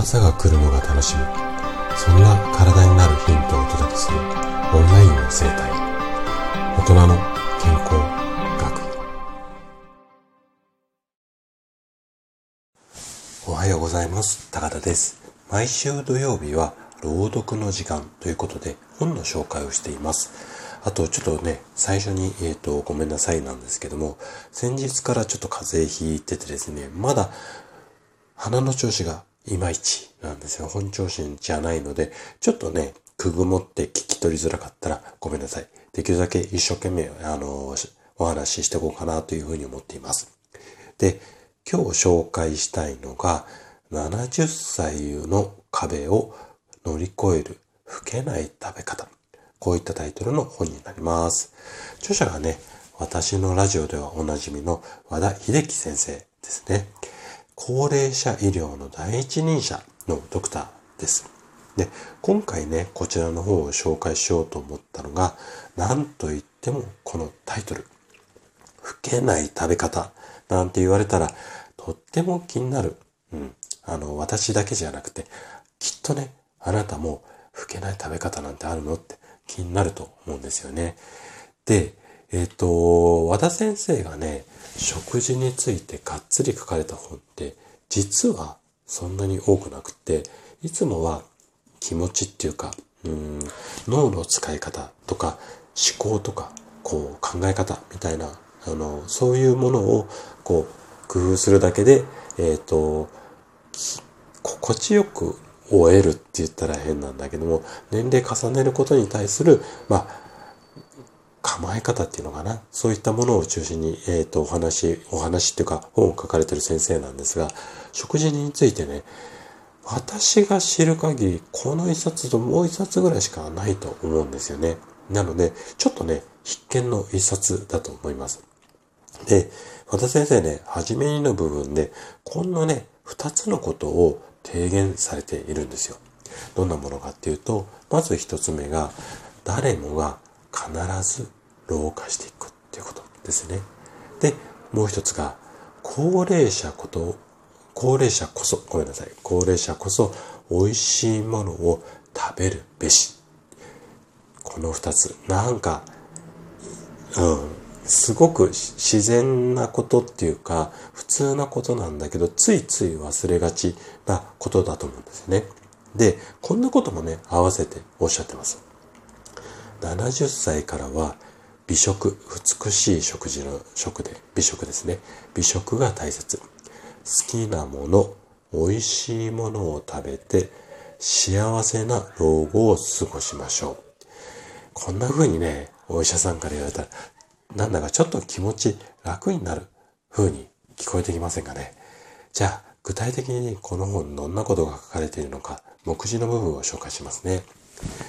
朝が来るのが楽しみ。そんな体になるヒントをお届けするオンラインの生態。大人の健康学。おはようございます。高田です。毎週土曜日は朗読の時間ということで本の紹介をしています。あとちょっとね、最初に、えっ、ー、と、ごめんなさいなんですけども、先日からちょっと風邪ひいててですね、まだ鼻の調子がいまいちなんですよ。本調子じゃないので、ちょっとね、くぐもって聞き取りづらかったらごめんなさい。できるだけ一生懸命、あの、お話ししていこうかなというふうに思っています。で、今日紹介したいのが、70歳の壁を乗り越える老けない食べ方。こういったタイトルの本になります。著者がね、私のラジオではおなじみの和田秀樹先生ですね。高齢者医療の第一人者のドクターです。で、今回ね、こちらの方を紹介しようと思ったのが、なんといってもこのタイトル。老けない食べ方なんて言われたら、とっても気になる。うん。あの、私だけじゃなくて、きっとね、あなたも老けない食べ方なんてあるのって気になると思うんですよね。で、えっ、と、和田先生がね、食事についてがっつり書かれた本って、実はそんなに多くなくて、いつもは気持ちっていうか、うん脳の使い方とか思考とか、こう考え方みたいな、あの、そういうものをこう工夫するだけで、えっ、ー、と、心地よく終えるって言ったら変なんだけども、年齢重ねることに対する、まあ、え方っていうのかな？そういったものを中心に、えっ、ー、と、お話、お話っていうか本を書かれてる先生なんですが、食事についてね、私が知る限り、この一冊ともう一冊ぐらいしかないと思うんですよね。なので、ちょっとね、必見の一冊だと思います。で、和田先生ね、初めにの部分で、こんなね、二つのことを提言されているんですよ。どんなものかっていうと、まず一つ目が、誰もが必ず老化していくっていうことですね。で、もう一つが、高齢者こと、高齢者こそ、ごめんなさい、高齢者こそ美味しいものを食べるべし。この二つ、なんか、うん、すごく自然なことっていうか、普通なことなんだけど、ついつい忘れがちなことだと思うんですよね。で、こんなこともね、合わせておっしゃってます。70歳からは美食、美しい食事の食で、美食ですね。美食が大切。好きなもの、美味しいものを食べて、幸せな老後を過ごしましょう。こんな風にね、お医者さんから言われたら、なんだかちょっと気持ち楽になる風に聞こえてきませんかね。じゃあ、具体的にこの本どんなことが書かれているのか、目次の部分を紹介しますね。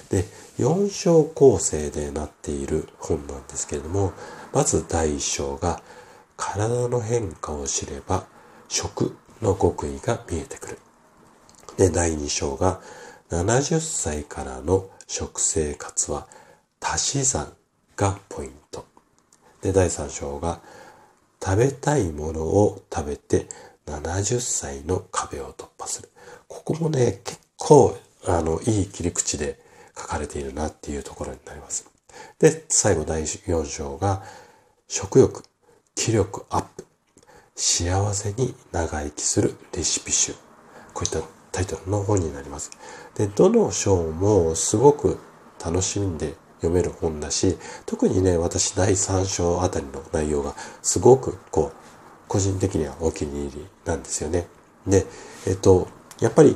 で、4章構成でなっている本なんですけれども、まず第1章が、体の変化を知れば、食の極意が見えてくる。で、第2章が、70歳からの食生活は足し算がポイント。で、第3章が、食べたいものを食べて70歳の壁を突破する。ここもね、結構、あの、いい切り口で書かれているなっていうところになります。で、最後第4章が、食欲、気力アップ、幸せに長生きするレシピ集。こういったタイトルの本になります。で、どの章もすごく楽しんで読める本だし、特にね、私第3章あたりの内容がすごくこう、個人的にはお気に入りなんですよね。で、えっと、やっぱり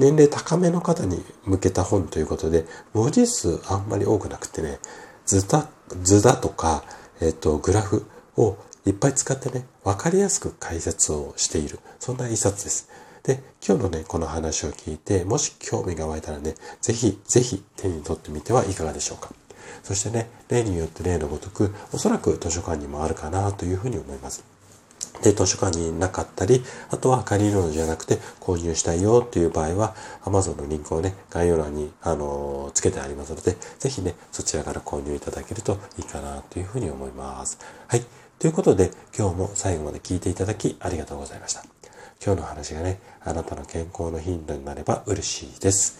年齢高めの方に向けた本ということで、文字数あんまり多くなくてね、図だ、図だとか、えっと、グラフをいっぱい使ってね、わかりやすく解説をしている。そんな一冊です。で、今日のね、この話を聞いて、もし興味が湧いたらね、ぜひ、ぜひ手に取ってみてはいかがでしょうか。そしてね、例によって例のごとく、おそらく図書館にもあるかなというふうに思います。で、図書館になかったり、あとは借りるのじゃなくて購入したいよっていう場合は、Amazon のリンクをね、概要欄に、あのー、つけてありますので、ぜひね、そちらから購入いただけるといいかなというふうに思います。はい。ということで、今日も最後まで聞いていただきありがとうございました。今日の話がね、あなたの健康のヒントになれば嬉しいです。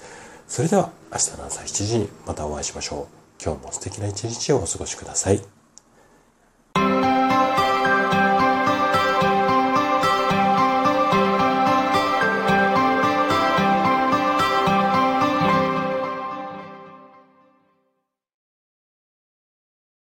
それでは明日の朝7時にまたお会いしましょう。今日も素敵な一日をお過ごしください。